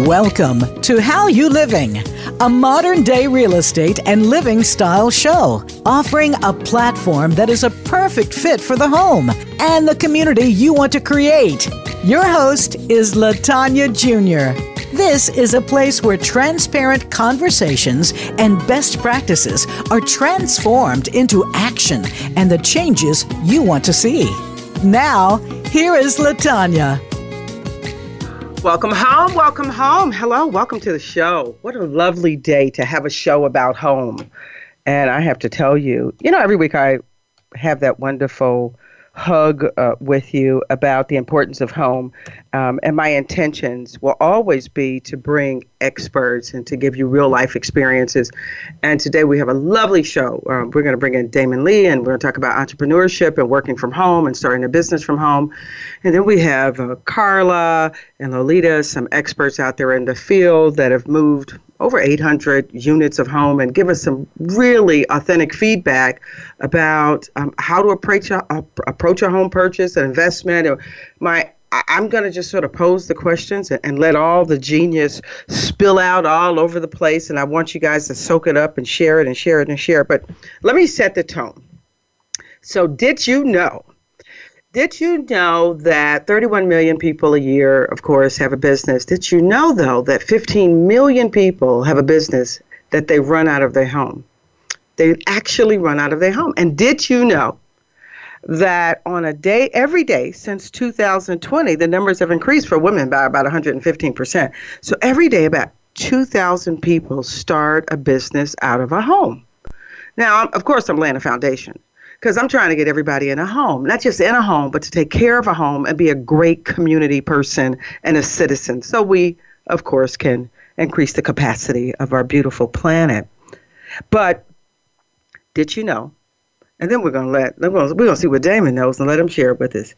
Welcome to How You Living, a modern day real estate and living style show, offering a platform that is a perfect fit for the home and the community you want to create. Your host is Latanya Jr. This is a place where transparent conversations and best practices are transformed into action and the changes you want to see. Now, here is Latanya. Welcome home. Welcome home. Hello. Welcome to the show. What a lovely day to have a show about home. And I have to tell you, you know, every week I have that wonderful hug uh, with you about the importance of home. Um, and my intentions will always be to bring experts and to give you real life experiences. And today we have a lovely show. Um, we're going to bring in Damon Lee and we're going to talk about entrepreneurship and working from home and starting a business from home. And then we have uh, Carla and Lolita, some experts out there in the field that have moved over 800 units of home and give us some really authentic feedback about um, how to approach a, approach a home purchase, an investment. My I'm going to just sort of pose the questions and, and, let all the genius spill out all over the place. And I want you guys to soak it up and share it and share it and share it. But let me set the tone. So, did you know did you know that 31 million people a year, of course, have a business? Did you know, though, that 15 million people have a business that they run out of their home? They actually run out of their home. And did you know that on a day, every day since 2020, the numbers have increased for women by about 115%. So every day, about 2,000 people start a business out of a home. Now, of course, I'm laying a foundation because I'm trying to get everybody in a home, not just in a home, but to take care of a home and be a great community person and a citizen. So we, of course, can increase the capacity of our beautiful planet. But did you know? And then we're gonna let we're gonna, we're gonna see what Damon knows and let him share it with us.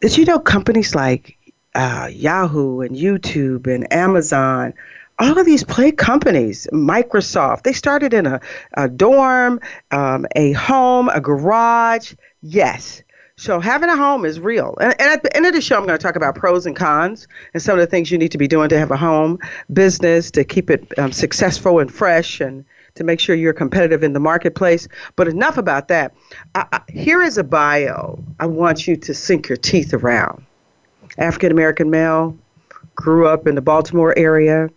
Did you know companies like uh, Yahoo and YouTube and Amazon all of these play companies, Microsoft, they started in a, a dorm, um, a home, a garage. Yes. So having a home is real. And, and, at the end of the show, I'm going to talk about pros and cons and some of the things you need to be doing to have a home business to keep it um, successful and fresh and to make sure you're competitive in the marketplace. But enough about that. I, I, here is a bio I want you to sink your teeth around. African American male, grew up in the Baltimore area,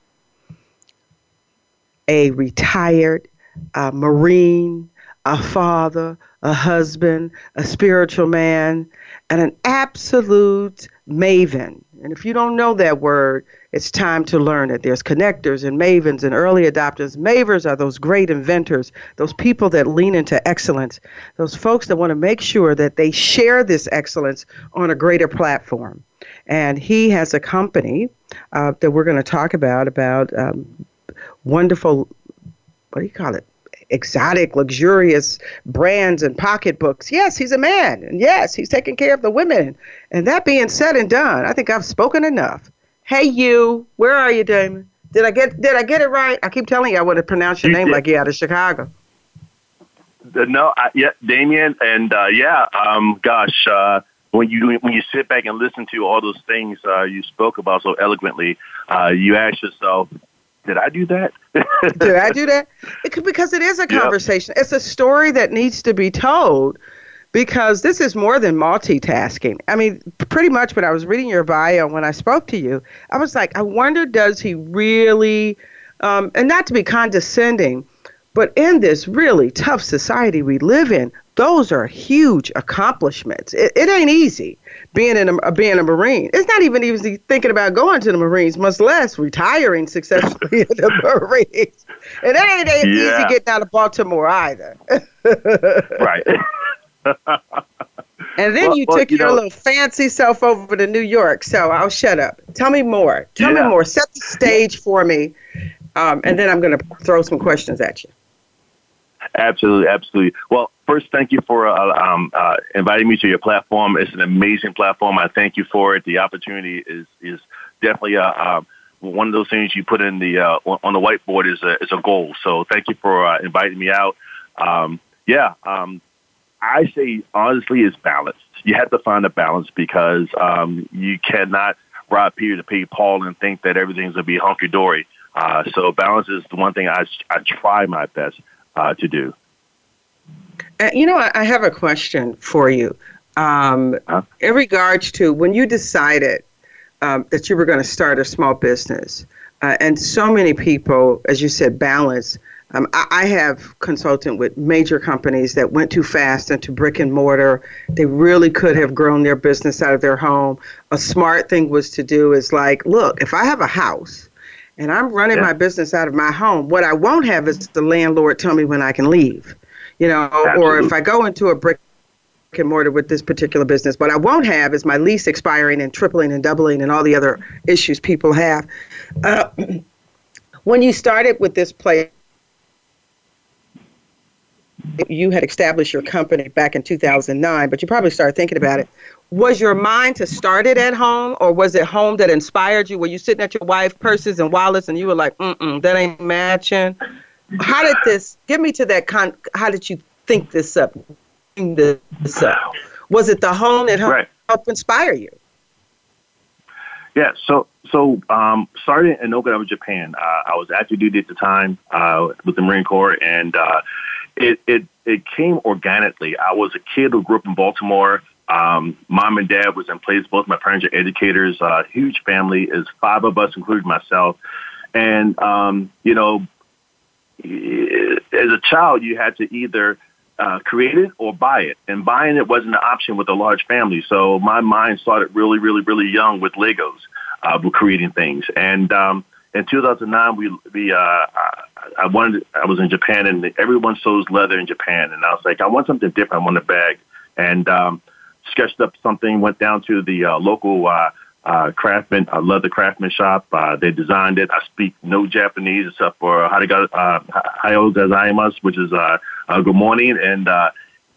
a retired uh, Marine, a father, a husband, a spiritual man, and an absolute maven. And if you don't know that word, it's time to learn it. There's connectors and mavens and early adopters. Mavers are those great inventors, those people that lean into excellence, those folks that want to make sure that they share this excellence on a greater platform. And he has a company uh, that we're going to talk about about um, wonderful, what do you call it? Exotic, luxurious brands and pocketbooks. Yes, he's a man. And yes, he's taking care of the women. And that being said and done, I think I've spoken enough. Hey, you, where are you, Damon? Did I get did I get it right? I keep telling you I want to pronounce your you name did. like you out of Chicago. No, I, yeah, Damien, and uh, yeah, um, gosh, uh, when you when you sit back and listen to all those things uh, you spoke about so eloquently, uh, you ask yourself, did I do that? did I do that? It because it is a conversation. Yep. It's a story that needs to be told because this is more than multitasking. I mean, pretty much when I was reading your bio when I spoke to you, I was like, I wonder does he really, um, and not to be condescending, but in this really tough society we live in, those are huge accomplishments. It, it ain't easy being in a, being a Marine. It's not even easy thinking about going to the Marines, much less retiring successfully in the Marines. And it ain't, ain't yeah. easy getting out of Baltimore either. right. and then well, you well, took you your know, little fancy self over to New York. So I'll shut up. Tell me more. Tell yeah. me more. Set the stage for me. Um, and then I'm going to throw some questions at you. Absolutely, absolutely. Well, first, thank you for uh, um, uh, inviting me to your platform. It's an amazing platform. I thank you for it. The opportunity is is definitely uh, uh, one of those things you put in the uh, on the whiteboard is a is a goal. So thank you for uh, inviting me out. Um, yeah, um, I say honestly, it's balance. You have to find a balance because um, you cannot rob Peter to pay Paul and think that everything's gonna be hunky dory. Uh, so balance is the one thing I I try my best uh, to do. Uh, you know, I, I have a question for you. Um, huh? In regards to when you decided um, that you were going to start a small business, uh, and so many people, as you said, balance. Um, I, I, have consulted with major companies that went too fast into brick and mortar. They really could have grown their business out of their home. A smart thing was to do is like, look, if I have a house and I'm running yeah. my business out of my home, what I won't have is the landlord tell me when I can leave. You know, Absolutely. or if I go into a brick and mortar with this particular business. What I won't have is my lease expiring and tripling and doubling and all the other issues people have. Uh, when you started with this place, you had established your company back in 2009, but you probably started thinking about it. Was your mind to start it at home, or was it home that inspired you? Were you sitting at your wife purses and wallets, and you were like, "Mm-mm, that ain't matching"? How did this? Give me to that con. How did you think this up? this up? Was it the home that helped, right. helped inspire you? Yeah, so so um, started in Okinawa, Japan. Uh, I was active duty at the time uh, with the Marine Corps, and uh, it it it came organically. I was a kid who grew up in Baltimore. Um, mom and dad was in place. Both my parents are educators. Uh, huge family is five of us, including myself. And um, you know, as a child, you had to either uh, create it or buy it. And buying it wasn't an option with a large family. So my mind started really, really, really young with Legos, uh, with creating things. And um, in 2009, we, we uh, I wanted, I was in Japan and everyone sews leather in Japan. And I was like, I want something different. I want a bag. And um, sketched up something, went down to the uh, local uh, uh, craftsman, love the craftsman shop. Uh, they designed it. I speak no Japanese except for harigato, uh, hayo gozaimasu, which is uh, uh, good morning. And, uh,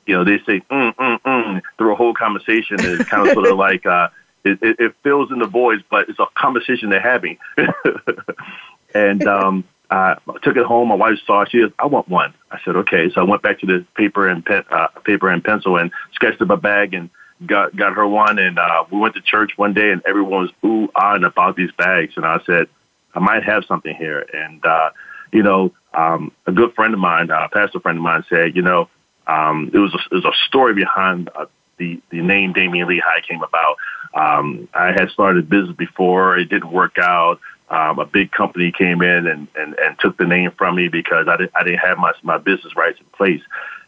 you know, they say, mm, mm, mm, through a whole conversation. It's kind of sort of like, uh, it, it, it fills in the voice, but it's a conversation they're having. and, um, I took it home. My wife saw it. She said, I want one. I said, okay. So I went back to the paper and pen, uh, paper and pencil and sketched up a bag and got got her one, and uh, we went to church one day, and everyone was ooh ah about these bags, and I said, I might have something here, and uh, you know, um, a good friend of mine, uh, a pastor friend of mine, said, you know, um, it was a, it was a story behind uh, the the name Damien how came about. Um, I had started a business before, it didn't work out. Um, a big company came in and, and, and took the name from me because I didn't, I didn't have my, my business rights in place.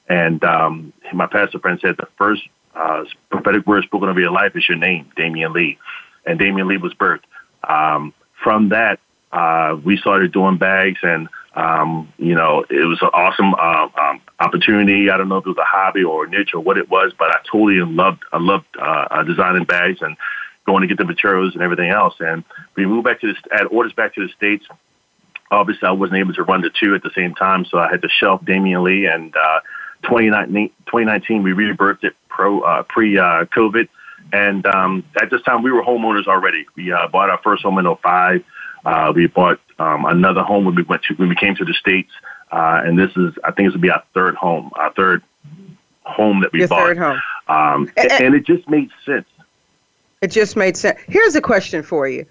And um, my pastor friend said the first uh, prophetic word spoken over your life is your name, Damien Lee. And Damien Lee was birthed. Um, from that, uh, we started doing bags and, um, you know, it was an awesome uh, um, opportunity. I don't know if it was a hobby or a niche or what it was, but I totally loved, I loved uh, uh designing bags and going to get the materials and everything else. And we moved back to the, add orders back to the States. Obviously, I wasn't able to run the two at the same time, so I had to shelf Damien Lee and, uh, 2019, 2019 we rebirthed it pro uh, pre uh, COVID, and um, at this time we were homeowners already. We uh, bought our first home in 05. Uh, we bought um, another home when we went to when we came to the states, uh, and this is I think this will be our third home, our third home that we Your bought. Third home. Um, and, and, it just made sense. It just made sense. Here's a question for you.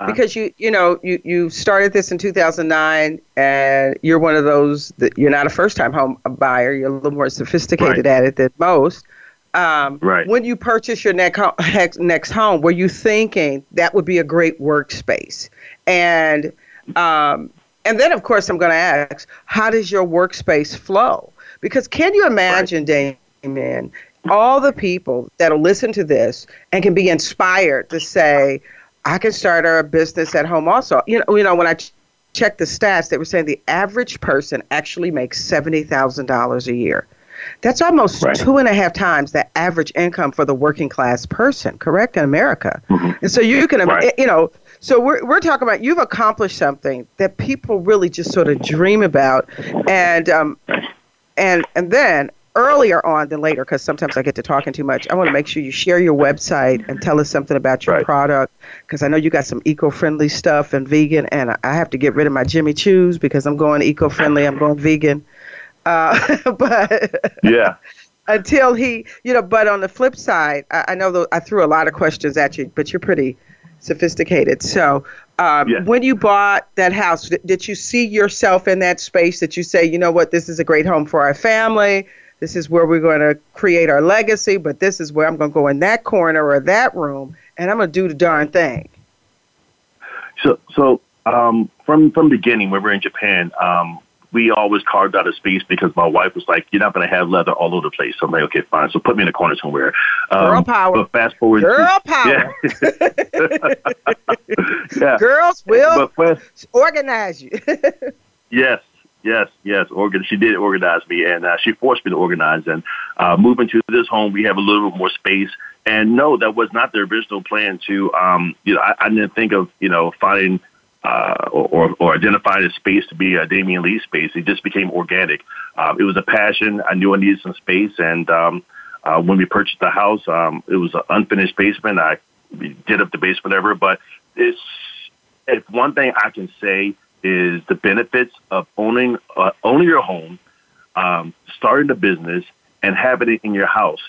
Uh-huh. Because you you know you you started this in 2009 and you're one of those that you're not a first time home buyer you're a little more sophisticated right. at it than most um, right. When you purchase your next next home, were you thinking that would be a great workspace? And um, and then, of course, I'm going to ask, how does your workspace flow? Because can you imagine, right. Damien, all the people that'll listen to this and can be inspired to say, I can start a business at home also. You know, you know when I ch- checked the stats, they were saying the average person actually makes seventy thousand dollars a year. That's almost right. two and a half times the average income for the working class person, correct, in America. Mm-hmm. And so you can, right. you know, so we're, we're talking about you've accomplished something that people really just sort of dream about. And, um, and, and then earlier on than later, because sometimes I get to talking too much, I want to make sure you share your website and tell us something about your right. product, because I know you got some eco-friendly stuff and vegan, and I have to get rid of my Jimmy Choo's because I'm going eco-friendly, I'm going vegan. Uh, but yeah. until he, you know, but on the flip side, I, I know I threw a lot of questions at you, but you're pretty sophisticated. So, um, when you bought that house, did you see yourself in that space? That you say, you know what, this is a great home for our family. This is where we're going to create our legacy, but this is where I'm going to go in that corner or that room, and I'm going to do the darn thing. So, so um, from from beginning, when we were in Japan, um, we always carved out a space because my wife was like, "You're not going to have leather all over the place." So I'm like, "Okay, fine." So put me in a corner somewhere. Um, Girl power. But fast forward. Girl power. Yeah. yeah. Girls will But fast, organize you. Yes, yes, yes. Organ. She did organize me, and uh, she forced me to organize. And uh, moving to this home, we have a little bit more space. And no, that was not the original plan. To um, you know, I, I didn't think of you know finding uh, or, or identifying a space to be a Damien Lee space. It just became organic. Um, it was a passion. I knew I needed some space, and um, uh, when we purchased the house, um, it was an unfinished basement. I did up the basement, whatever. But it's if one thing I can say is the benefits of owning uh, owning your home, um, starting a business, and having it in your house.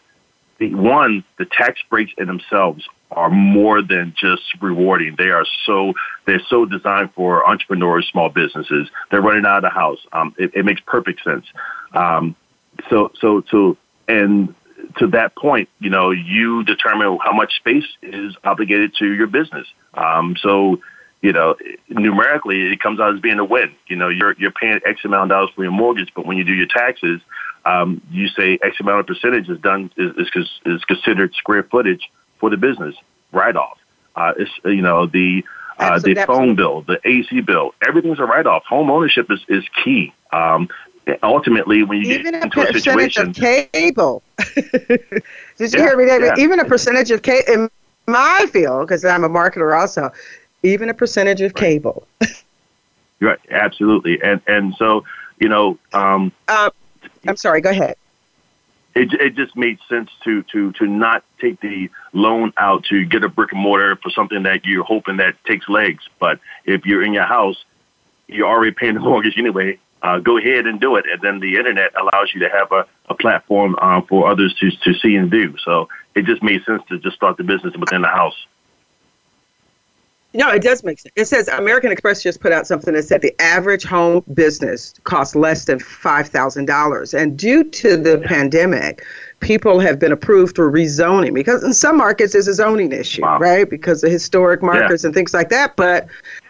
The, one, the tax breaks in themselves are more than just rewarding. They are so they're so designed for entrepreneurs, small businesses. They're running out of the house. Um, it, it makes perfect sense. Um, so so to and to that point, you know, you determine how much space is obligated to your business. Um, so you know, numerically, it comes out as being a win. You know, you're you're paying X amount of dollars for your mortgage, but when you do your taxes, um, you say X amount of percentage is done is is, is considered square footage for the business write off. Uh, it's you know the uh, the phone bill, the AC bill, everything's a write off. Home ownership is is key. Um, ultimately, when you Even get a into a percentage situation, of cable. Did you Yeah, hear me, David? yeah. Even a percentage of cable in my field, because I'm a marketer also. Even a percentage of cable. right? Absolutely, and and so you know. Um, Uh, I'm sorry. Go ahead. it, it just made sense to to to not take the loan out to get a brick and mortar for something that you're hoping that takes legs. But if you're in your house, you're already paying the mortgage anyway. Uh, go ahead and do it, and then the internet allows you to have a, a platform um, for others to to see and do. So it just made sense to just start the business within the house. No, it does make sense. It says American Express just put out something that said the average home business costs less than five thousand dollars, and due to the pandemic, people have been approved for rezoning because in some markets it's a zoning issue, Wow. right? Because of historic markers and things like that. But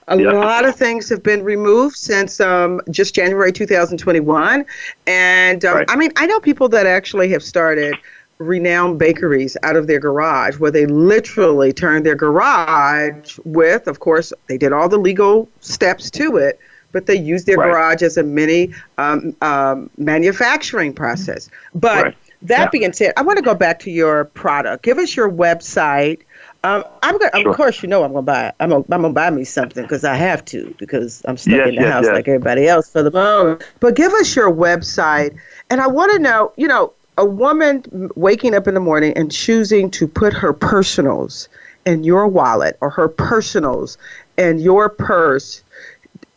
a Yeah. lot of things have been removed since um, just January 2021, and um, Right. I mean I know people that actually have started renowned bakeries out of their garage where they literally turned their garage with of course they did all the legal steps to it but they used their Right. garage as a mini um, um, manufacturing process but Right. that Yeah. being said i want to go back to your product give us your website um, I'm gonna, Sure. of course, you know I'm gonna buy. I'm gonna, I'm gonna buy me something because I have to because I'm stuck Yes, in the yes, house yes. like everybody else for the moment. But give us your website, and I want to know, you know, a woman waking up in the morning and choosing to put her personals in your wallet or her personals in your purse.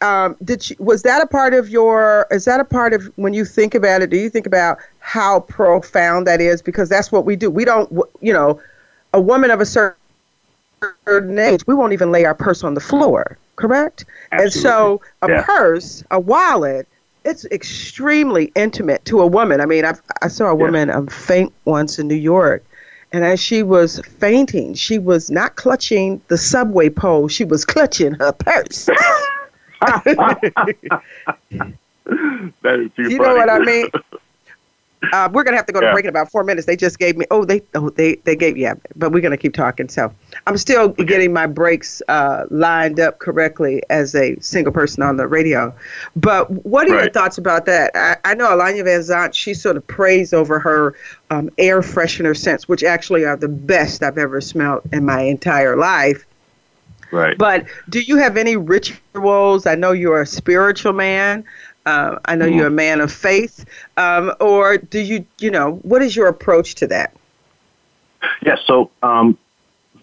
Um, did you, was that a part of your? Is that a part of when you think about it? Do you think about how profound that is? Because that's what we do. We don't, you know, a woman of a certain certain age, we won't even lay our purse on the floor, correct? Absolutely. And so a Yeah. purse, a wallet, it's extremely intimate to a woman. I mean, I've, I saw a woman um, faint once in New York. And as she was fainting, she was not clutching the subway pole, she was clutching her purse. That is too you funny. know what I mean? Uh, we're gonna have to go to Yeah. break in about four minutes. They just gave me. Oh, they oh they they gave yeah, but we're gonna keep talking. So I'm still getting my breaks uh, lined up correctly as a single person on the radio. But what are your thoughts about that? I, I know Alanya Van Zant. She sort of prays over her um, air freshener scents, which actually are the best I've ever smelled in my entire life. right. But do you have any rituals? I know you're a spiritual man. Uh, I know you're a man of faith. Um, or do you, you know, what is your approach to that? Yes. so um,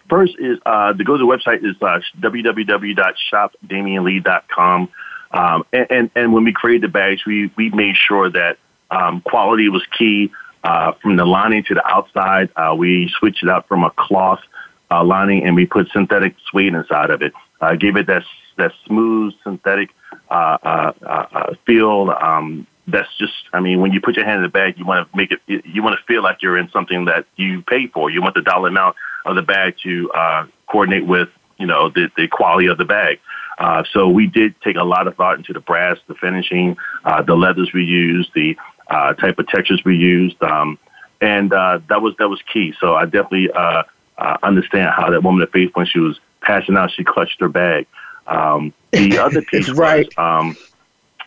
first is uh, to go to the website is uh, www.shopdamianlee.com. Um, and, and, and when we created the bags, we, we made sure that um, quality was key uh, from the lining to the outside. Uh, we switched it out from a cloth uh, lining, and we put synthetic suede inside of it. Uh, gave it that that smooth synthetic uh, uh, uh, uh, feel. Um, that's just, I mean, when you put your hand in the bag, you want to make it, you want to feel like you're in something that you paid for. You want the dollar amount of the bag to uh, coordinate with, you know, the, the quality of the bag. Uh, so we did take a lot of thought into the brass, the finishing, uh, the leathers we used, the uh, type of textures we used, um, and uh, that was that was key. So I definitely uh, uh, understand how that woman of faith, when she was passing out, she clutched her bag. Um, the other piece, right? Was, um,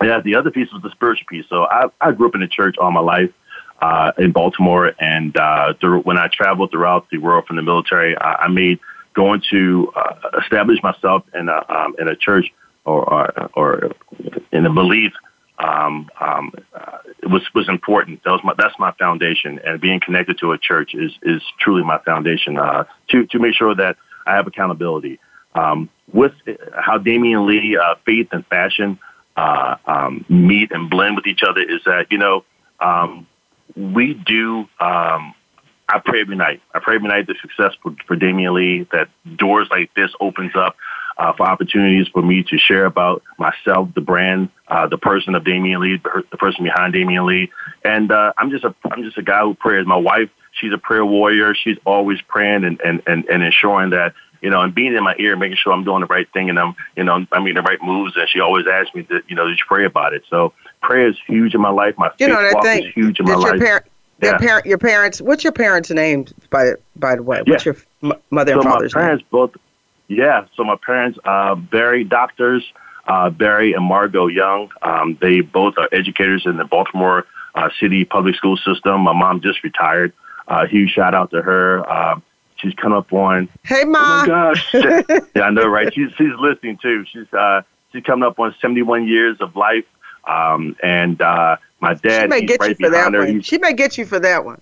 yeah, the other piece was the spiritual piece. So I, I grew up in the church all my life uh, in Baltimore, and uh, through, when I traveled throughout the world from the military, I, I made going to uh, establish myself in a um, in a church or or, or in a belief um, um, uh, it was was important. That was my that's my foundation, and being connected to a church is is truly my foundation. Uh, to to make sure that I have accountability. Um, with how Damien Lee, uh, faith and fashion uh, um, meet and blend with each other, is that you know um, we do. Um, I pray every night. I pray every night the success for, for Damien Lee, that doors like this opens up uh, for opportunities for me to share about myself, the brand, uh, the person of Damien Lee, the person behind Damien Lee, and uh, I'm just a I'm just a guy who prays. My wife, she's a prayer warrior. She's always praying and and and, and ensuring that you know, and being in my ear, making sure I'm doing the right thing and I'm, you know, I mean the right moves. And she always asks me to, you know, to pray about it. So prayer is huge in my life. My you know, walk thing, is huge in my your life. Par- yeah. parent, your parents. What's your parents' names? By by the way, what's yeah. your m- mother and so father's my parents name? both. Yeah, so my parents, uh, Barry doctors, uh, Barry and Margot Young. Um, they both are educators in the Baltimore uh, City public school system. My mom just retired. Uh, huge shout out to her. Uh, she's come up on. Hey, mom. Oh my gosh. yeah, I know, right? She's she's listening too. She's uh, she's coming up on 71 years of life. Um, and uh, my dad, she may get right you for that her. one. He's- She may get you for that one.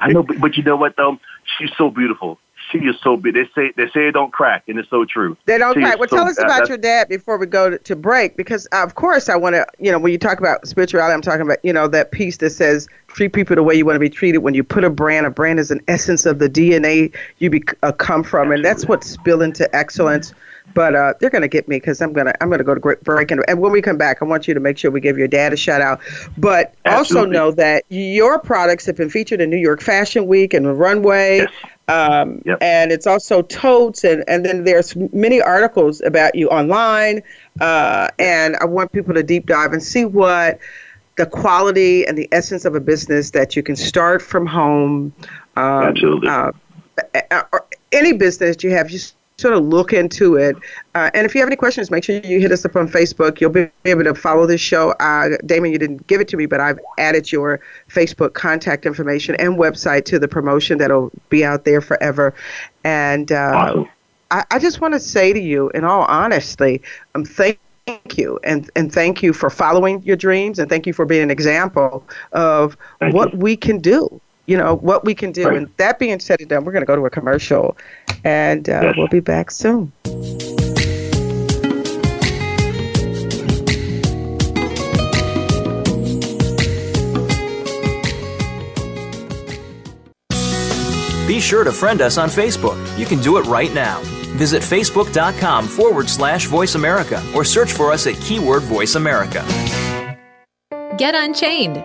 I know, but, but you know what though? She's so beautiful. She is so big. They say they say it don't crack, and it's so true. They don't She is Well, so- tell us about that's- your dad before we go to, to break, because uh, of course I want to, you know, when you talk about spirituality, I'm talking about, you know, that piece that says treat people the way you want to be treated. When you put a brand, a brand is an essence of the DNA you be, uh, come from, and that's what spill into excellence. But uh, they're gonna get me because I'm gonna I'm gonna go to great break, and, and when we come back, I want you to make sure we give your dad a shout out. But also know that your products have been featured in New York Fashion Week and the Runway. Yes. Um, Yep. And it's also totes, and, and then there's many articles about you online. Uh, and I want people to deep dive and see what the quality and the essence of a business that you can start from home. Um, Absolutely. Uh, or any business you have, just sort of look into it. Uh, and if you have any questions, make sure you hit us up on Facebook. You'll be able to follow this show. Uh, Damon, you didn't give it to me, but I've added your Facebook contact information and website to the promotion that'll be out there forever. And uh, Awesome. I, I just want to say to you, in all honesty, um, thank you and and thank you for following your dreams and thank you for being an example of Thank what you. we can do. You know what we can do. Right. And that being said and done, we're going to go to a commercial, and uh, Yes. we'll be back soon. Be sure to friend us on Facebook. You can do it right now. Visit facebook.com forward slash voice America or search for us at keyword voice America. Get Unchained.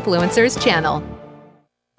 channel.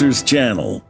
Influencers channel.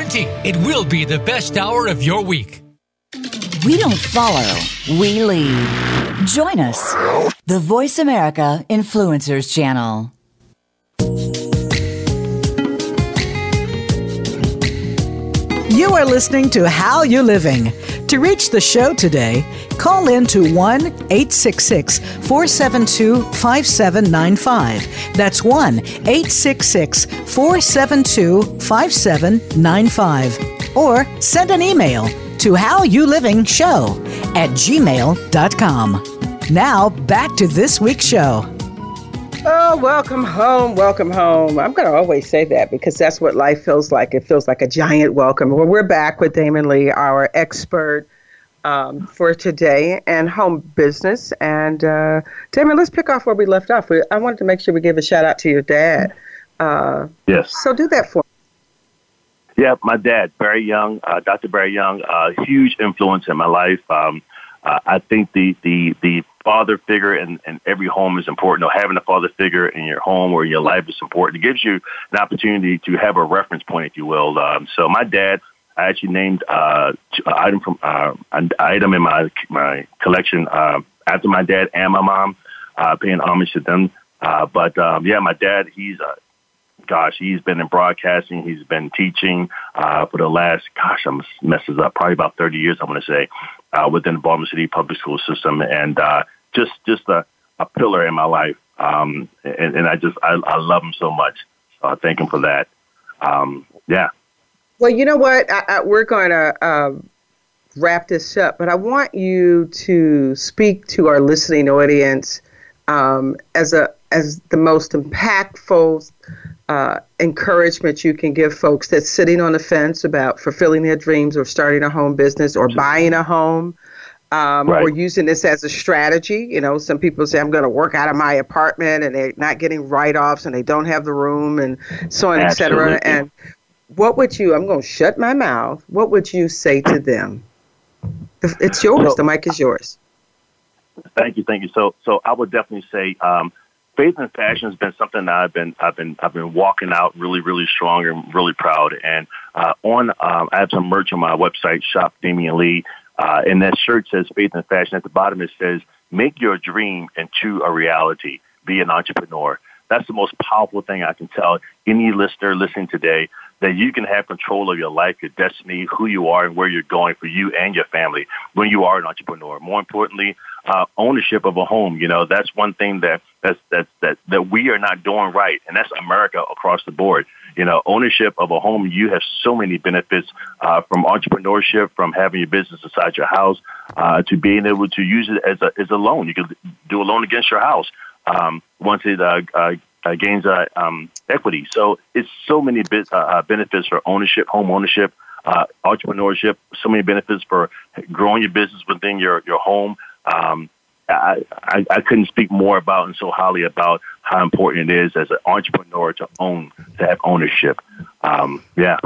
it will be the best hour of your week. We don't follow, we lead. Join us, the Voice America Influencers Channel. You are listening to How You Living. To reach the show today, call in to 1 866 472 5795. That's 1 866 472 5795. Or send an email to howyouliving.show at gmail.com. Now, back to this week's show. Oh, welcome home, welcome home. I'm going to always say that because that's what life feels like. It feels like a giant welcome. Well, we're back with Damon Lee, our expert um, for today and home business. And uh, Damon, let's pick off where we left off. We, I wanted to make sure we give a shout out to your dad. Uh, yes. So do that for me. Yeah, my dad, Barry Young, uh, Dr. Barry Young, uh, huge influence in my life. Um, uh, I think the, the, the father figure in, in every home is important. Or having a father figure in your home or your life is important. It gives you an opportunity to have a reference point, if you will. Um, so my dad, I actually named uh, an item from uh, an item in my my collection uh, after my dad and my mom, uh, paying homage to them. Uh, but um, yeah, my dad, he's uh, gosh, he's been in broadcasting. He's been teaching uh, for the last, gosh, I'm messes up, probably about 30 years, I want to say, uh, within the Baltimore City public school system, and uh, just just a, a pillar in my life. Um, and, and I just I, I love him so much. So I thank him for that. Um, yeah. Well, you know what? I, I, we're going to uh, wrap this up, but I want you to speak to our listening audience um, as a as the most impactful uh, encouragement you can give folks that's sitting on the fence about fulfilling their dreams or starting a home business or buying a home um, Right. or using this as a strategy. You know, some people say, I'm going to work out of my apartment and they're not getting write offs and they don't have the room and so on, et cetera. And what would you, I'm going to shut my mouth, what would you say to them? It's yours. So- the mic is yours. Thank you, thank you. So, so I would definitely say, um, faith and fashion has been something that I've been, I've been, I've been walking out really, really strong and really proud. And uh, on, um, I have some merch on my website, Shop Damian Lee, uh, and that shirt says faith and fashion. At the bottom, it says, "Make your dream into a reality. Be an entrepreneur." That's the most powerful thing I can tell any listener listening today that you can have control of your life, your destiny, who you are, and where you're going for you and your family when you are an entrepreneur. More importantly, uh, ownership of a home. You know, that's one thing that that's, that that that we are not doing right, and that's America across the board. You know, ownership of a home. You have so many benefits uh, from entrepreneurship, from having your business inside your house, uh, to being able to use it as a as a loan. You can do a loan against your house um, once it uh, uh, uh, gains uh, um, equity. So it's so many bit, uh, uh, benefits for ownership, home ownership, uh, entrepreneurship. So many benefits for growing your business within your your home. Um, I, I, I couldn't speak more about and so highly about how important it is as an entrepreneur to own, to have ownership. Um, yeah.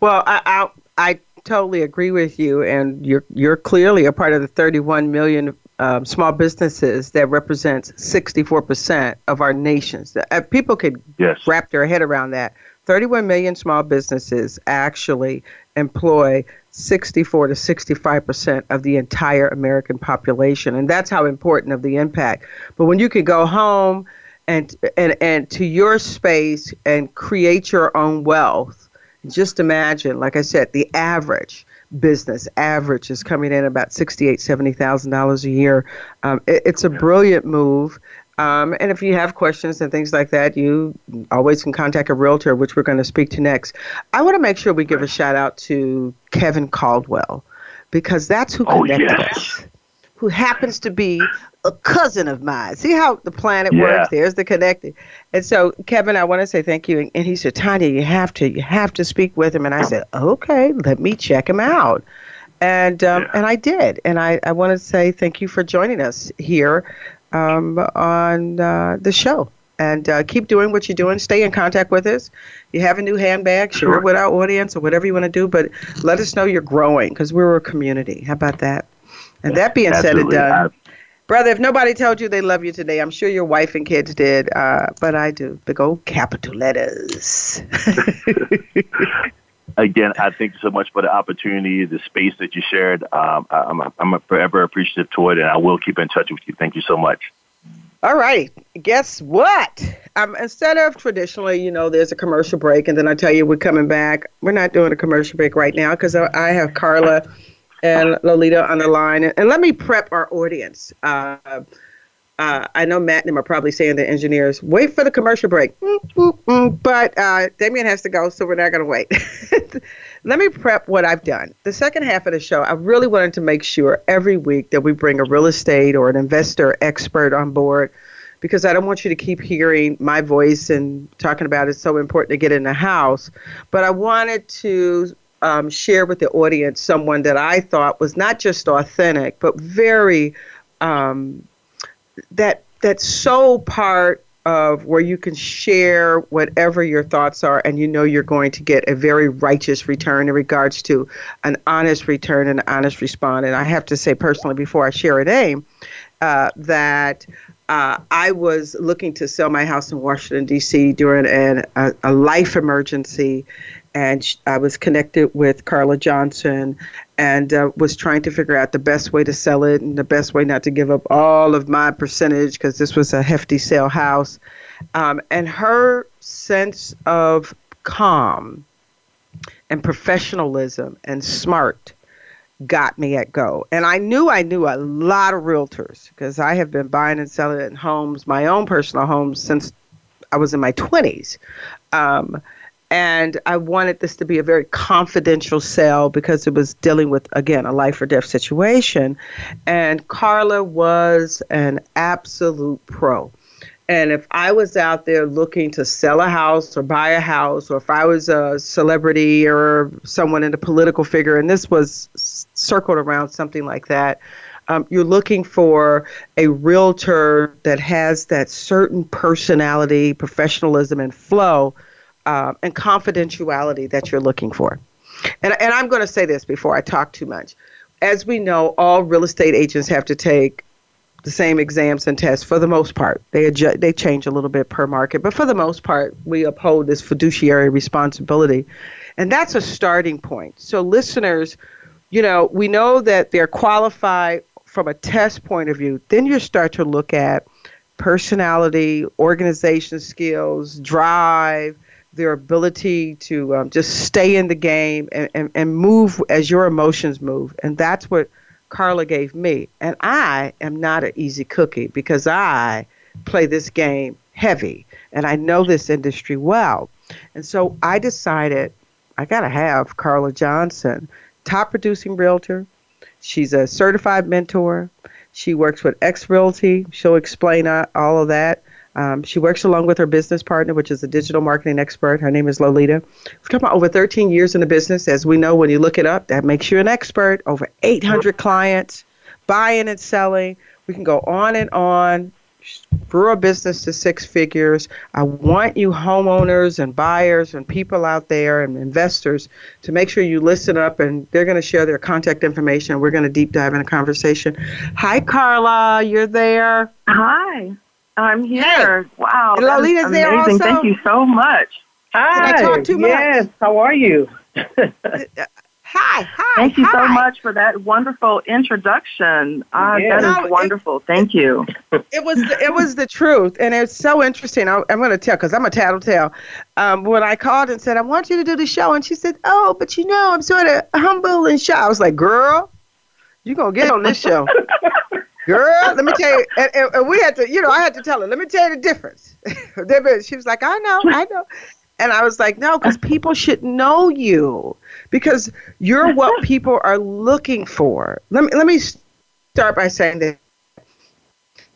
Well, I, I I totally agree with you, and you're you're clearly a part of the 31 million um, small businesses that represents 64 percent of our nations. Uh, people could Yes. wrap their head around that. 31 million small businesses actually employ 64 to 65 percent of the entire American population, and that's how important of the impact. But when you could go home and and and to your space and create your own wealth just imagine, like I said, the average business average is coming in about sixty-eight, seventy thousand dollars a year. Um, it, it's a brilliant move. Um, and if you have questions and things like that, you always can contact a realtor, which we're going to speak to next. I want to make sure we give a shout out to Kevin Caldwell because that's who Oh, connected yes. us who happens to be a cousin of mine. See how the planet Yeah. works? There's the connecting. And so, Kevin, I want to say thank you. And he said, Tanya, you have to, you have to speak with him. And I said, okay, let me check him out. And um, Yeah. and I did. And I, I want to say thank you for joining us here um, on uh, the show. And uh, keep doing what you're doing. Stay in contact with us. You have a new handbag, share Sure. it with our audience or whatever you want to do. But let us know you're growing because we're a community. How about that? And that being said and Absolutely. done, I- Brother, if nobody told you they love you today, I'm sure your wife and kids did, uh, but I do. Big old capital letters. again, I thank you so much for the opportunity, the space that you shared. Um, I, I'm, I'm forever appreciative to it, and I will keep in touch with you. Thank you so much. All right. Guess what? Um, instead of traditionally, you know, there's a commercial break, and then I tell you we're coming back. We're not doing a commercial break right now because I have Carla and Lolita on the line. And let me prep our audience. Uh, uh, I know Matt and them are probably saying the engineers, wait for the commercial break. Mm, mm, mm. But uh, Damien has to go, so we're not going to wait. Let me prep what I've done. The second half of the show, I really wanted to make sure every week that we bring a real estate or an investor expert on board because I don't want you to keep hearing my voice and talking about it's so important to get in the house. But I wanted to um, share with the audience someone that I thought was not just authentic, but very um, that that's so part of where you can share whatever your thoughts are and you know you're going to get a very righteous return in regards to an honest return and an honest response and i have to say personally before i share a name uh, that uh, I was looking to sell my house in Washington, D.C. during an, a, a life emergency, and I was connected with Carla Johnson and uh, was trying to figure out the best way to sell it and the best way not to give up all of my percentage because this was a hefty sale house. Um, and her sense of calm and professionalism and smart got me at go. And I knew I knew a lot of realtors because I have been buying and selling homes, my own personal homes, since I was in my 20s. Um, and I wanted this to be a very confidential sale because it was dealing with, again, a life or death situation. And Carla was an absolute pro. And if I was out there looking to sell a house or buy a house, or if I was a celebrity or someone in a political figure, and this was circled around something like that, um, you're looking for a realtor that has that certain personality, professionalism, and flow, um, and confidentiality that you're looking for. And, and I'm going to say this before I talk too much. As we know, all real estate agents have to take the same exams and tests for the most part. They adjust, they change a little bit per market, but for the most part, we uphold this fiduciary responsibility, and that's a starting point. So, listeners, you know, we know that they're qualified from a test point of view. Then you start to look at personality, organization skills, drive, their ability to um, just stay in the game and, and, and move as your emotions move. And that's what Carla gave me. And I am not an easy cookie because I play this game heavy and I know this industry well. And so I decided I got to have Carla Johnson, top producing realtor. She's a certified mentor. She works with eXp Realty. She'll explain uh, all of that. Um, she works along with her business partner, which is a digital marketing expert. Her name is Lolita. We're talking about over 13 years in the business. As we know, when you look it up, that makes you an expert. Over 800 clients, buying and selling. We can go on and on. Grew a business to six figures. I want you homeowners and buyers and people out there and investors to make sure you listen up and they're going to share their contact information. We're going to deep dive in a conversation. Hi, Carla. You're there. Hi, I'm here. Wow, And Lolita's that's there amazing. also? Thank you so much. I Hi. talk too much? Yes. How are you? Hi, hi. Thank you so much for that wonderful introduction. Uh, Yeah. That No, is it- wonderful. Thank you. it was the, it was the truth, and it's so interesting. I, I'm going to tell because I'm a tattletale. Um, when I called and said I want you to do the show, and she said, "Oh, but you know, I'm sort of humble and shy." I was like, "Girl, you're gonna get on this show, girl." Let me tell you. And, and, and we had to, you know, I had to tell her. Let me tell you the difference. she was like, "I know, I know." And I was like, no, because people should know you because you're what people are looking for. Let me let me start by saying that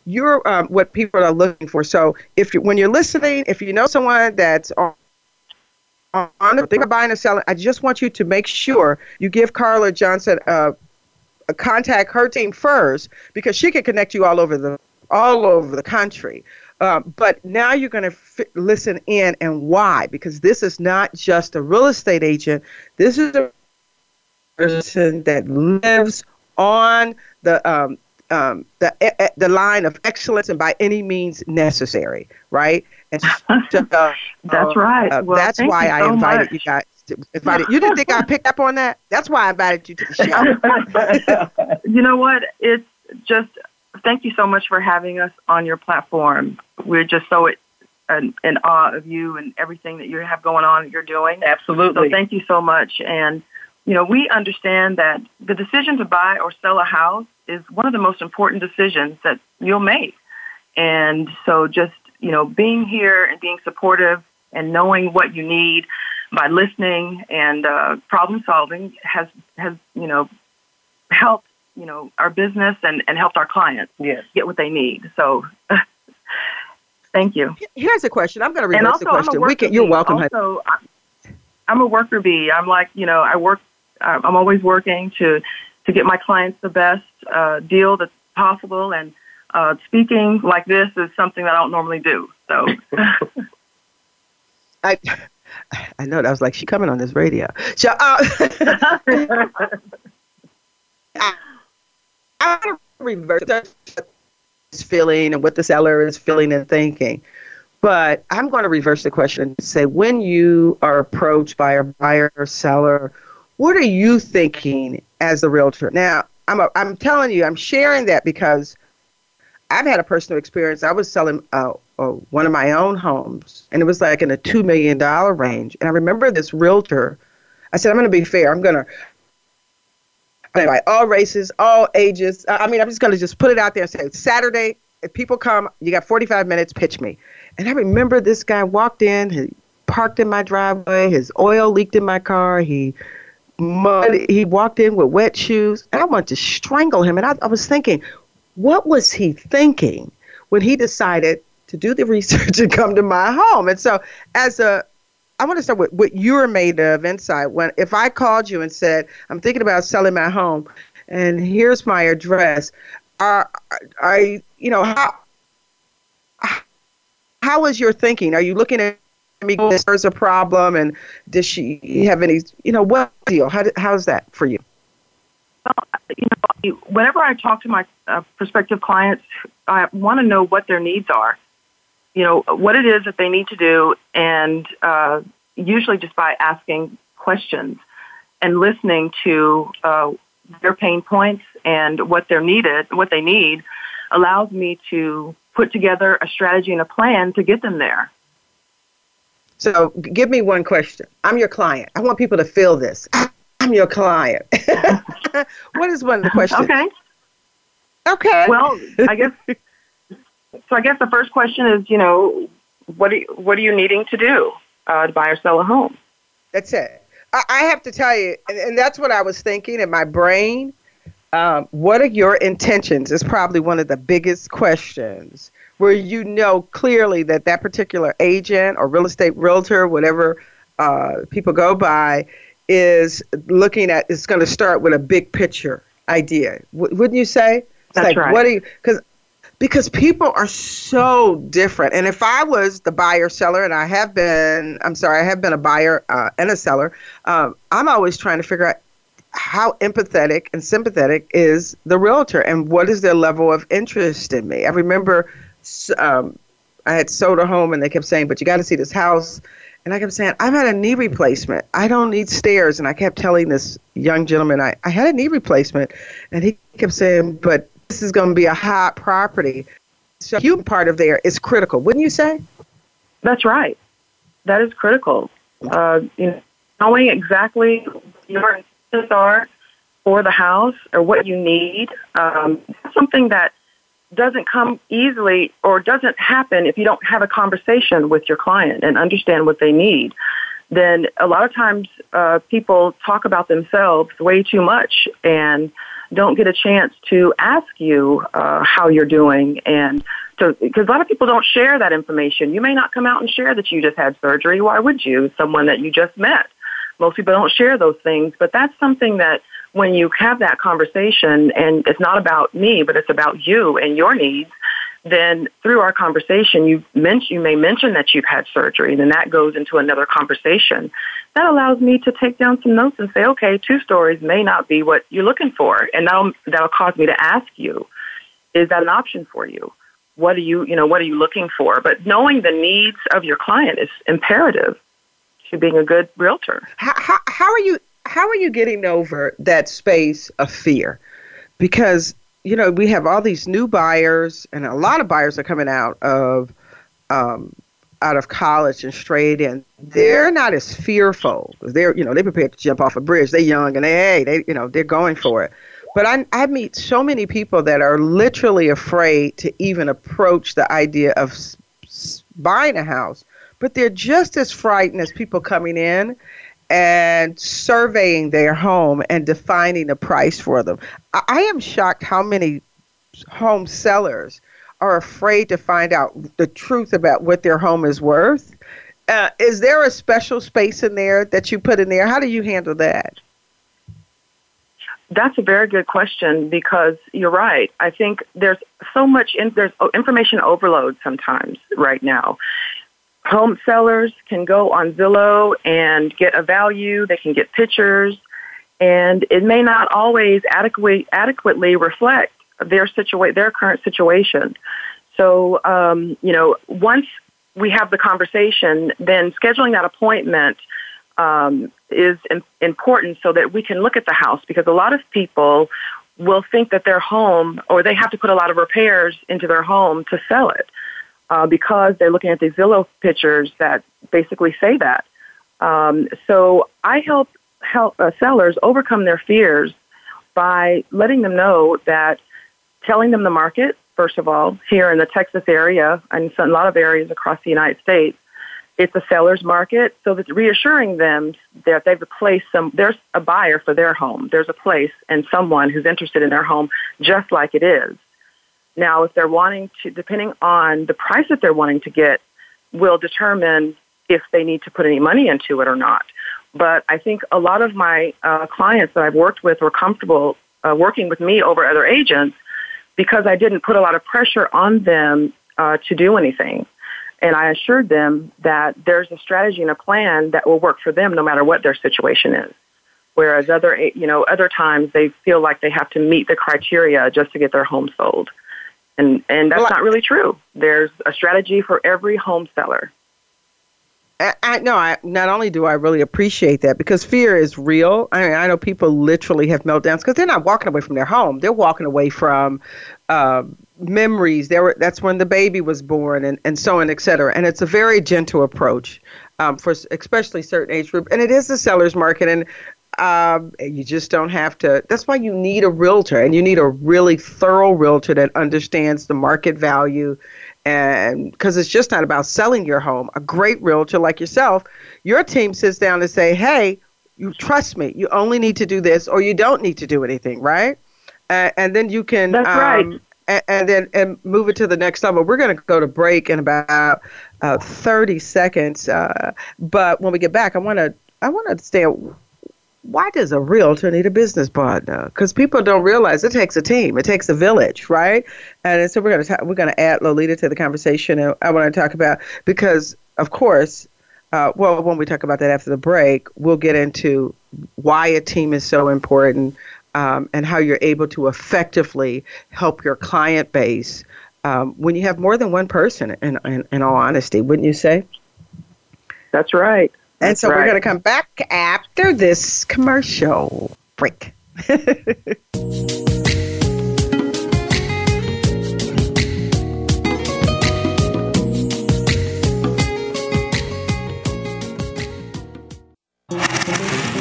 you're um, what people are looking for. So if you, when you're listening, if you know someone that's on on the thing of buying and selling, I just want you to make sure you give Carla Johnson a contact her team first because she can connect you all over the all over the country. Um, but now you're going to f- listen in and why because this is not just a real estate agent. This is a person that lives on the um, um, the the line of excellence and by any means necessary, right? And so, uh, that's right. Uh, well, that's why I so invited much. you guys. To, invited. You didn't think I picked up on that? That's why I invited you to the show. you know what? It's just thank you so much for having us on your platform. We're just so in, in awe of you and everything that you have going on. You're doing absolutely. So thank you so much. And you know, we understand that the decision to buy or sell a house is one of the most important decisions that you'll make. And so just, you know, being here and being supportive and knowing what you need by listening and uh, problem solving has, has, you know, helped, you know, our business and, and helped our clients yes. get what they need. So thank you. Here's a question. I'm going to reverse and also, the question. I'm a worker can, you're welcome. Also, I'm a worker bee. I'm like, you know, I work I'm always working to to get my clients the best uh, deal that's possible, and uh, speaking like this is something that I don't normally do. So, I I know that was like she coming on this radio. So, uh, I, I reverse this feeling and what the seller is feeling and thinking. But I'm going to reverse the question and say when you are approached by a buyer or seller what are you thinking as a realtor? Now, I'm, a, I'm telling you, I'm sharing that because I've had a personal experience. I was selling uh, uh, one of my own homes, and it was like in a $2 million range. And I remember this realtor, I said, I'm going to be fair. I'm going to invite all races, all ages. I mean, I'm just going to just put it out there and say, Saturday, if people come, you got 45 minutes, pitch me. And I remember this guy walked in, he parked in my driveway, his oil leaked in my car, he mud. He walked in with wet shoes, and I wanted to strangle him. And I, I was thinking, what was he thinking when he decided to do the research and come to my home? And so, as a I want to start with what you're made of inside. When if I called you and said, I'm thinking about selling my home, and here's my address, are I you know how how is your thinking? Are you looking at me there's a problem and does she have any you know what deal how how's that for you well you know whenever i talk to my uh, prospective clients i want to know what their needs are you know what it is that they need to do and uh, usually just by asking questions and listening to uh, their pain points and what they're needed what they need allows me to put together a strategy and a plan to get them there so give me one question. I'm your client. I want people to feel this. I'm your client. what is one of the questions? Okay. Okay. Well, I guess so. I guess the first question is, you know, what are you, what are you needing to do uh, to buy or sell a home? That's it. I, I have to tell you, and, and, that's what I was thinking in my brain. Um, what are your intentions? Is probably one of the biggest questions where you know clearly that that particular agent or real estate realtor, whatever uh, people go by, is looking at. It's going to start with a big picture idea, w- wouldn't you say? It's That's like, right. What do you? Because because people are so different. And if I was the buyer seller, and I have been, I'm sorry, I have been a buyer uh, and a seller. Um, I'm always trying to figure out how empathetic and sympathetic is the realtor, and what is their level of interest in me. I remember um, I had sold a home and they kept saying, but you got to see this house. And I kept saying, I've had a knee replacement. I don't need stairs. And I kept telling this young gentleman, I, I had a knee replacement. And he kept saying, but this is going to be a hot property. So human part of there is critical, wouldn't you say? That's right. That is critical. Uh, you know, knowing exactly what your intentions are for the house or what you need, um, something that doesn't come easily or doesn't happen if you don't have a conversation with your client and understand what they need. Then a lot of times uh, people talk about themselves way too much and don't get a chance to ask you uh, how you're doing and because a lot of people don't share that information. You may not come out and share that you just had surgery. Why would you? Someone that you just met. Most people don't share those things, but that's something that when you have that conversation and it's not about me, but it's about you and your needs, then through our conversation, you, men- you may mention that you've had surgery, and then that goes into another conversation. That allows me to take down some notes and say, okay, two stories may not be what you're looking for, and that'll, that'll cause me to ask you, is that an option for you? What are you, you know, what are you looking for? But knowing the needs of your client is imperative to being a good realtor. How, how, how are you how are you getting over that space of fear? Because you know we have all these new buyers, and a lot of buyers are coming out of um, out of college and straight in. They're not as fearful. They're you know they're prepared to jump off a bridge. They're young and they hey they you know they're going for it. But I, I meet so many people that are literally afraid to even approach the idea of s- buying a house, but they're just as frightened as people coming in and surveying their home and defining a price for them. I, I am shocked how many home sellers are afraid to find out the truth about what their home is worth. Uh, is there a special space in there that you put in there? How do you handle that? That's a very good question because you're right. I think there's so much in, there's information overload sometimes right now. Home sellers can go on Zillow and get a value. They can get pictures, and it may not always adequately adequately reflect their situa- their current situation. So, um, you know, once we have the conversation, then scheduling that appointment um, is important so that we can look at the house because a lot of people will think that their home or they have to put a lot of repairs into their home to sell it uh, because they're looking at these Zillow pictures that basically say that. Um, so I help help uh, sellers overcome their fears by letting them know that telling them the market first of all here in the Texas area and a lot of areas across the United States it's a seller's market, so that reassuring them that they've placed some, there's a buyer for their home. There's a place and someone who's interested in their home just like it is. Now, if they're wanting to, depending on the price that they're wanting to get, will determine if they need to put any money into it or not. But I think a lot of my uh, clients that I've worked with were comfortable uh, working with me over other agents because I didn't put a lot of pressure on them uh, to do anything. And I assured them that there's a strategy and a plan that will work for them no matter what their situation is. Whereas other, you know, other times they feel like they have to meet the criteria just to get their home sold. And, and that's well, not really true. There's a strategy for every home seller. I, I no, I not only do I really appreciate that because fear is real. I mean, I know people literally have meltdowns because they're not walking away from their home; they're walking away from uh, memories. There were that's when the baby was born, and and so on, et cetera. And it's a very gentle approach um, for especially certain age group, and it is the seller's market, and um, you just don't have to. That's why you need a realtor, and you need a really thorough realtor that understands the market value and because it's just not about selling your home. A great realtor like yourself, your team sits down and say, "Hey, you trust me. You only need to do this, or you don't need to do anything, right?" Uh, and then you can. That's um, right. And, and, then and move it to the next level. We're going to go to break in about uh, 30 seconds. Uh, but when we get back, I want to I want to understand why does a realtor need a business partner? Because people don't realize it takes a team, it takes a village, right? And so we're going to we're going to add Lolita to the conversation, and I want to talk about because of course, uh, well, when we talk about that after the break, we'll get into why a team is so important um, and how you're able to effectively help your client base um, when you have more than one person. In, in, in all honesty, wouldn't you say? That's right. And so right. we're going to come back after this commercial break.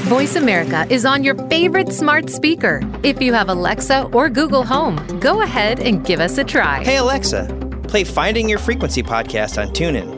Voice America is on your favorite smart speaker. If you have Alexa or Google Home, go ahead and give us a try. Hey, Alexa, play Finding Your Frequency podcast on TuneIn.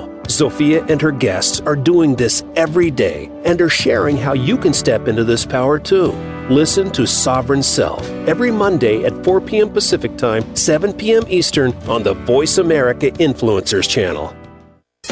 Zofia and her guests are doing this every day and are sharing how you can step into this power too. Listen to Sovereign Self every Monday at 4 p.m. Pacific Time, 7 p.m. Eastern on the Voice America Influencers channel.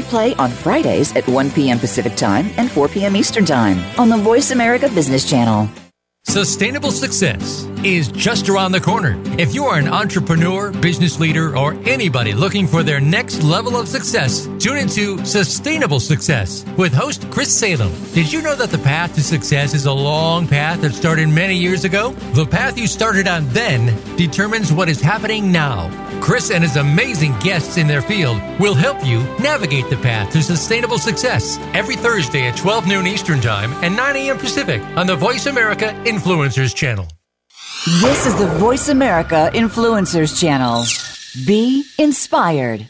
replay on Fridays at 1 p.m. Pacific Time and 4 p.m. Eastern Time on the Voice America Business channel. Sustainable success is just around the corner. If you are an entrepreneur, business leader, or anybody looking for their next level of success, tune into Sustainable Success with host Chris Salem. Did you know that the path to success is a long path that started many years ago? The path you started on then determines what is happening now. Chris and his amazing guests in their field will help you navigate the path to sustainable success every Thursday at 12 noon Eastern Time and 9 a.m. Pacific on the Voice America Influencers channel. This is the Voice America Influencers channel. Be inspired.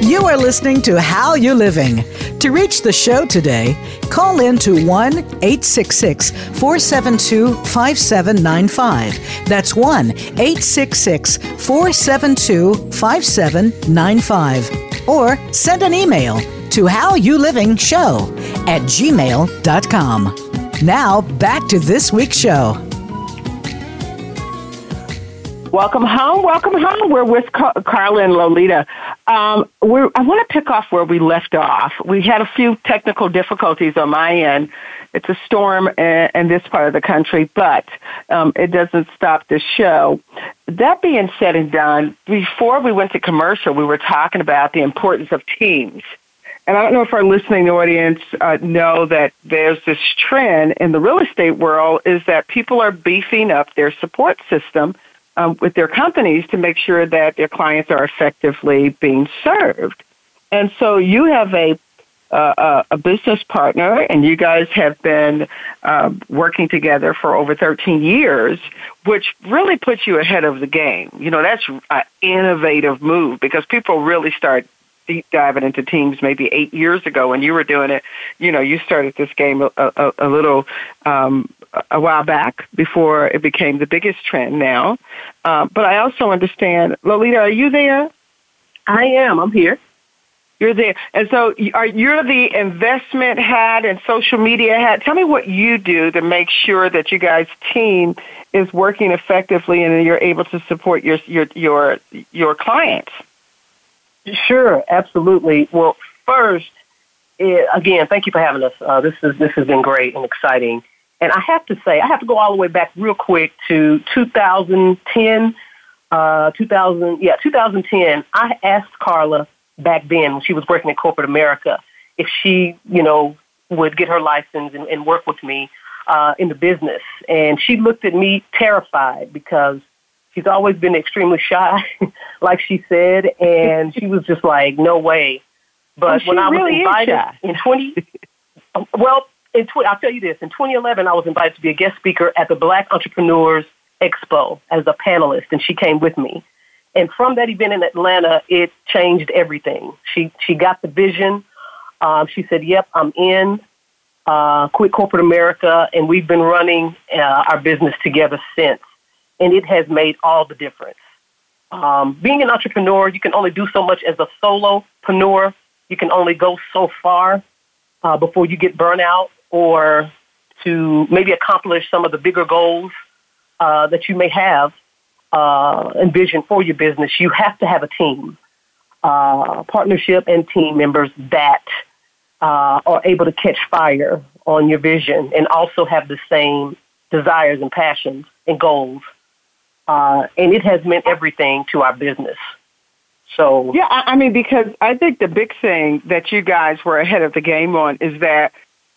You are listening to How You Living. To reach the show today, call in to 1 866 472 5795. That's 1 866 472 5795. Or send an email to howyouliving.show at gmail.com. Now, back to this week's show. Welcome home. Welcome home. We're with Car- Carla and Lolita. Um, we're, I want to pick off where we left off. We had a few technical difficulties on my end. It's a storm in, in this part of the country, but um, it doesn't stop the show. That being said and done, before we went to commercial, we were talking about the importance of teams. And I don't know if our listening audience uh, know that there's this trend in the real estate world is that people are beefing up their support system um, with their companies to make sure that their clients are effectively being served. And so you have a uh, a business partner, and you guys have been uh, working together for over 13 years, which really puts you ahead of the game. You know, that's an innovative move because people really start deep diving into teams maybe eight years ago when you were doing it. You know, you started this game a, a, a little um, a while back before it became the biggest trend now. Uh, but I also understand, Lolita, are you there? I am. I'm here. You're there, and so are you're the investment hat and social media hat. Tell me what you do to make sure that you guys' team is working effectively and you're able to support your your your your clients. Sure, absolutely. Well, first, it, again, thank you for having us. Uh, this is this has been great and exciting. And I have to say, I have to go all the way back real quick to 2010, uh, 2000, yeah, 2010. I asked Carla back then when she was working in corporate America if she, you know, would get her license and, and work with me uh, in the business. And she looked at me terrified because she's always been extremely shy, like she said, and she was just like, "No way." But when I was really invited in twenty, well, in tw- I'll tell you this: in 2011, I was invited to be a guest speaker at the Black Entrepreneurs Expo as a panelist, and she came with me. And from that event in Atlanta, it changed everything. She she got the vision. Um, she said, "Yep, I'm in." Uh, quit corporate America, and we've been running uh, our business together since, and it has made all the difference. Um, being an entrepreneur, you can only do so much as a solopreneur. You can only go so far uh, before you get burnout or to maybe accomplish some of the bigger goals uh, that you may have uh, envisioned for your business, you have to have a team, uh, partnership, and team members that uh, are able to catch fire on your vision and also have the same desires and passions and goals. Uh, and it has meant everything to our business. So yeah, I, I mean, because I think the big thing that you guys were ahead of the game on is that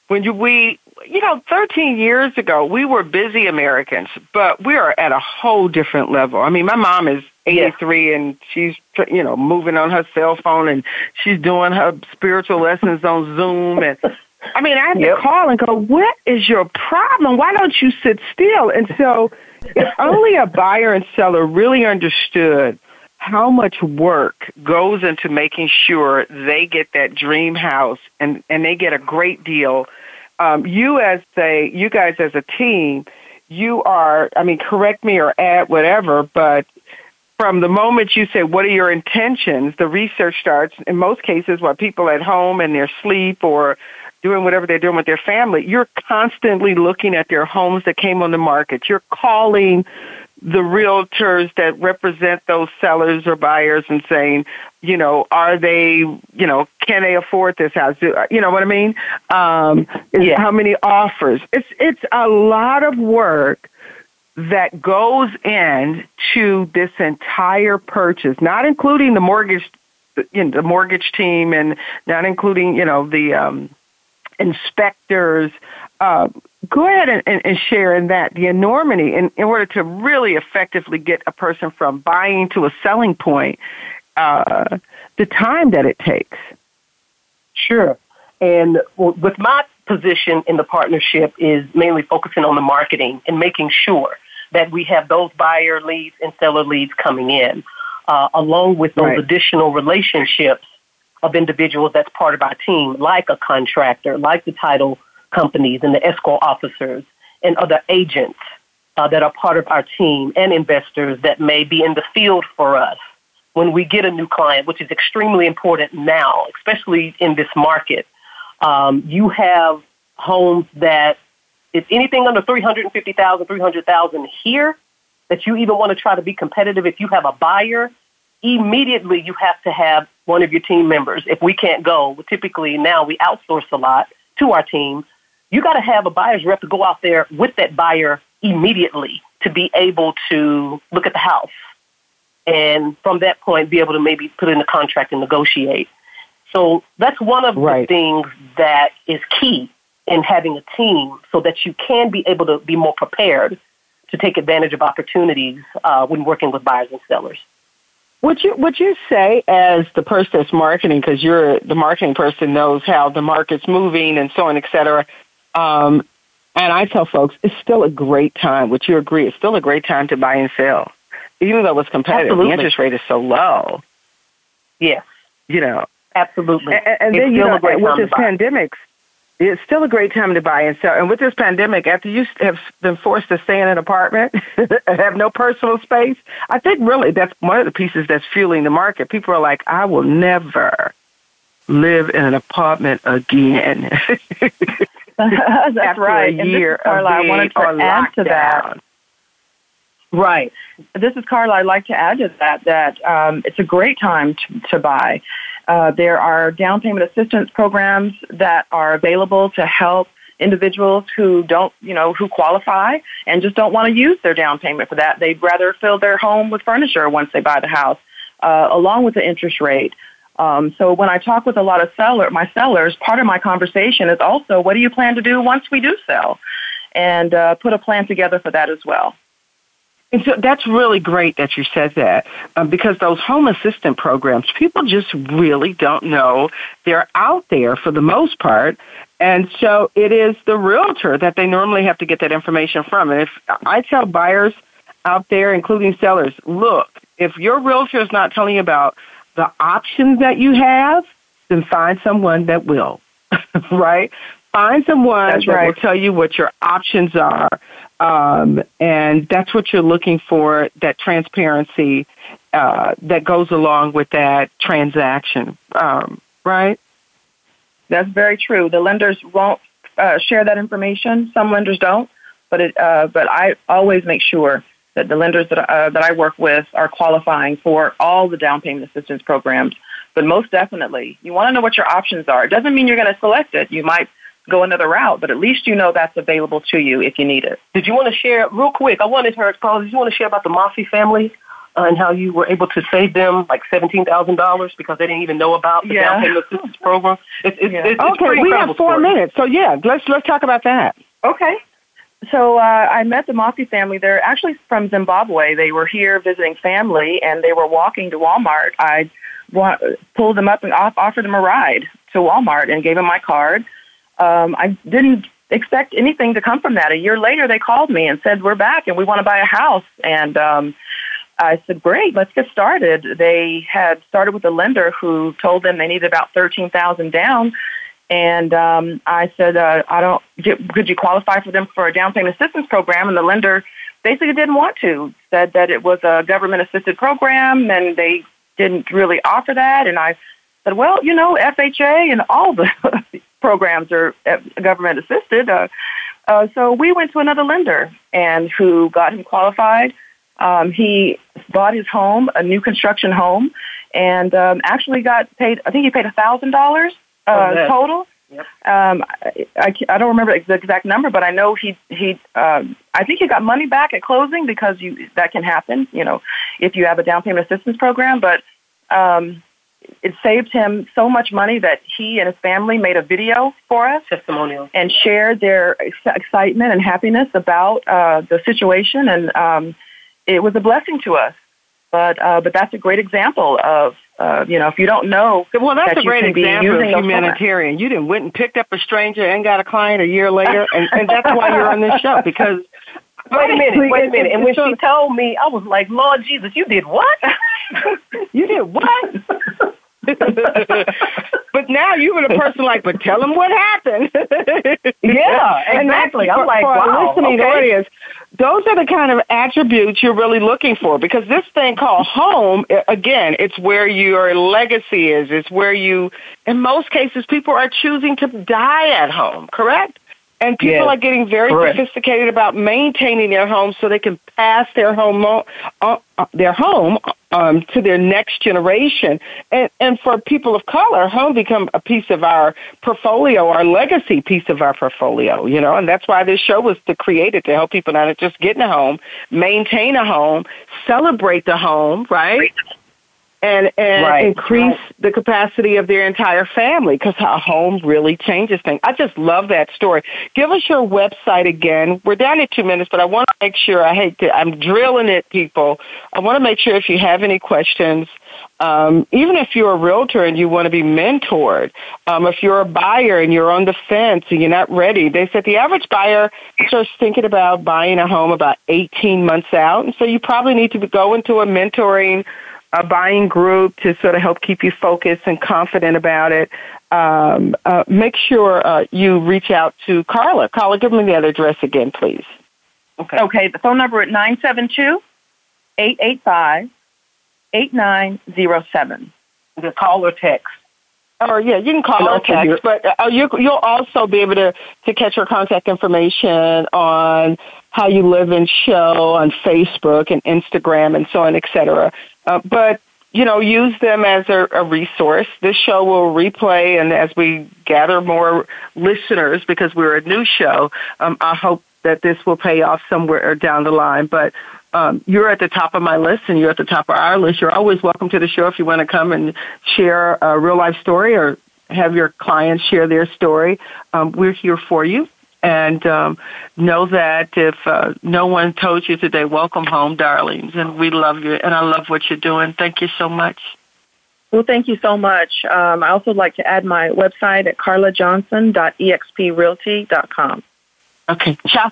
when you we you know 13 years ago we were busy Americans, but we are at a whole different level. I mean, my mom is 83 and she's you know moving on her cell phone and she's doing her spiritual lessons on Zoom and I mean, I have yep. to call and go, "What is your problem? Why don't you sit still?" And so, if only a buyer and seller really understood how much work goes into making sure they get that dream house and and they get a great deal. Um, you as a you guys as a team, you are. I mean, correct me or add whatever, but from the moment you say, "What are your intentions?" the research starts. In most cases, while people at home in their sleep or doing whatever they're doing with their family, you're constantly looking at their homes that came on the market. You're calling the realtors that represent those sellers or buyers and saying, you know, are they, you know, can they afford this house? You know what I mean? Um, yeah. How many offers? It's it's a lot of work that goes into this entire purchase, not including the mortgage, you know, the mortgage team, and not including, you know, the um, inspectors. Uh, go ahead and, and, and, share in that the enormity in, in order to really effectively get a person from buying to a selling point, uh, the time that it takes. Sure. And with my position in the partnership is mainly focusing on the marketing and making sure that we have those buyer leads and seller leads coming in, uh, along with those right. additional relationships of individuals that's part of our team, like a contractor, like the title companies and the escrow officers and other agents uh, that are part of our team and investors that may be in the field for us when we get a new client, which is extremely important now, especially in this market. Um, you have homes that if anything under 350,000, 300,000 here, that you even want to try to be competitive, if you have a buyer, immediately you have to have one of your team members. If we can't go, typically now we outsource a lot to our team. You got to have a buyer's rep to go out there with that buyer immediately to be able to look at the house. And from that point, be able to maybe put in a contract and negotiate. So that's one of right. the things that is key in having a team so that you can be able to be more prepared to take advantage of opportunities uh, when working with buyers and sellers. Would you would you say as the person that's marketing, because you're the marketing person knows how the market's moving and so on, et cetera. Um, and I tell folks it's still a great time. Would you agree? It's still a great time to buy and sell, even though it's competitive. Absolutely. The interest rate is so low. Yes, you know, absolutely. And, and then you know, with this pandemic, it's still a great time to buy and sell. And with this pandemic, after you have been forced to stay in an apartment and have no personal space, I think really that's one of the pieces that's fueling the market. People are like, I will never live in an apartment again. that's right. A year and Carla, I wanted to add to that. Right. This is Carla. I'd like to add to that that um, it's a great time to, to buy. Uh, there are down payment assistance programs that are available to help individuals who don't, you know, who qualify and just don't want to use their down payment for that. They'd rather fill their home with furniture once they buy the house, uh, along with the interest rate. Um, so when I talk with a lot of seller, my sellers, part of my conversation is also, what do you plan to do once we do sell? And uh, put a plan together for that as well. And so that's really great that you said that um, because those home assistant programs, people just really don't know they're out there for the most part. And so it is the realtor that they normally have to get that information from. And if I tell buyers out there, including sellers, look, if your realtor is not telling you about the options that you have, then find someone that will, right? Find someone that's that right. will tell you what your options are um, and that's what you're looking for that transparency uh, that goes along with that transaction, um, right? That's very true. The lenders won't uh, share that information. Some lenders don't, but it, uh, but I always make sure that the lenders that uh, that I work with are qualifying for all the down payment assistance programs. But most definitely, you want to know what your options are. It doesn't mean you're going to select it. You might go another route, but at least you know that's available to you if you need it. Did you want to share real quick? I wanted her, Carla, did you want to share about the Mossy family? Uh, and how you were able to save them like seventeen thousand dollars because they didn't even know about the Yeah. down payment assistance program. It's, it's, Yeah. it's, it's Okay, pretty we have four story. minutes, so yeah, let's let's talk about that. Okay. So uh, I met the Mossy family. They're actually from Zimbabwe. They were here visiting family, and they were walking to Walmart. I wa- pulled them up and off- offered them a ride to Walmart and gave them my card. Um, I didn't expect anything to come from that. A year later, they called me and said, "We're back, and we want to buy a house." And um, I said, "Great, let's get started." They had started with a lender who told them they needed about thirteen thousand down. And um, I said, uh, I don't, could you qualify for them for a down payment assistance program? And the lender basically didn't want to, said that it was a government assisted program and they didn't really offer that. And I said, well, you know, FHA and all the programs are uh, government assisted. Uh, uh, so we went to another lender and who got him qualified. Um, he bought his home, a new construction home, and um, actually got paid. I think he paid a thousand dollars uh, Oh, total. Yep. Um, I, I, I don't remember the exact number, but I know he he. Um, I think he got money back at closing because you that can happen. You know, if you have a down payment assistance program, but um, it saved him so much money that he and his family made a video for us Testimonial. and shared their ex- excitement and happiness about uh, the situation, and um, it was a blessing to us. But uh, but that's a great example of uh, you know if you don't know Well, that's that a great example of programs. humanitarian. You didn't went and picked up a stranger and got a client a year later, and, and that's why you're on this show because. Wait a minute, wait a minute. And when she told me, I was like, Lord Jesus, you did what? You did what? but now you were the person like, but tell them what happened. Yeah, exactly. I'm for- like, for wow, listening okay. audience, those are the kind of attributes you're really looking for because this thing called home, again, it's where your legacy is. It's where you, in most cases, people are choosing to die at home, correct? And people Yes, are getting very correct. sophisticated about maintaining their home so they can pass their home uh, uh, their home um, to their next generation. And and for people of color, home become a piece of our portfolio, our legacy piece of our portfolio. You know, and that's why this show was to created to help people not just get in a home, maintain a home, celebrate the home, right? And and Right, increase right. the capacity of their entire family because a home really changes things. I just love that story. Give us your website again. We're down to two minutes, but I want to make sure. I hate to. I'm drilling it, people. I want to make sure if you have any questions. Um, even if you're a realtor and you want to be mentored, um, if you're a buyer and you're on the fence and you're not ready, they said the average buyer starts thinking about buying a home about 18 months out. And so you probably need to go into a mentoring a buying group to sort of help keep you focused and confident about it. Um, uh, make sure uh, you reach out to Carla. Carla, give me the other address again, please. Okay. Okay, the phone number at 972 885 8907. The call or text. Or yeah, you can call or text, but uh, you, you'll also be able to, to catch her contact information on how you live and show on Facebook and Instagram and so on, et cetera. Uh, but you know, use them as a, a resource. This show will replay, and as we gather more listeners, because we're a new show, um, I hope that this will pay off somewhere down the line. But um, you're at the top of my list, and you're at the top of our list. You're always welcome to the show if you want to come and share a real life story or have your clients share their story. Um, we're here for you. And um, know that if uh, no one told you today, welcome home, darlings. And we love you. And I love what you're doing. Thank you so much. Well, thank you so much. Um, I also like to add my website at carlajohnson.exprealty.com. Okay. Ciao.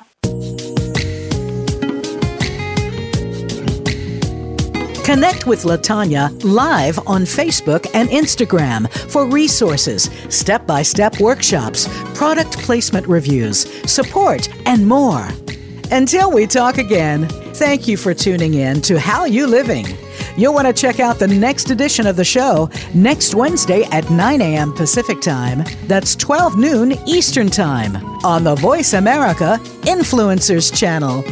Connect with Latanya live on Facebook and Instagram for resources, step by step workshops, product placement reviews, support, and more. Until we talk again, thank you for tuning in to How You Living. You'll want to check out the next edition of the show next Wednesday at 9 a.m. Pacific Time. That's 12 noon Eastern Time on the Voice America Influencers Channel.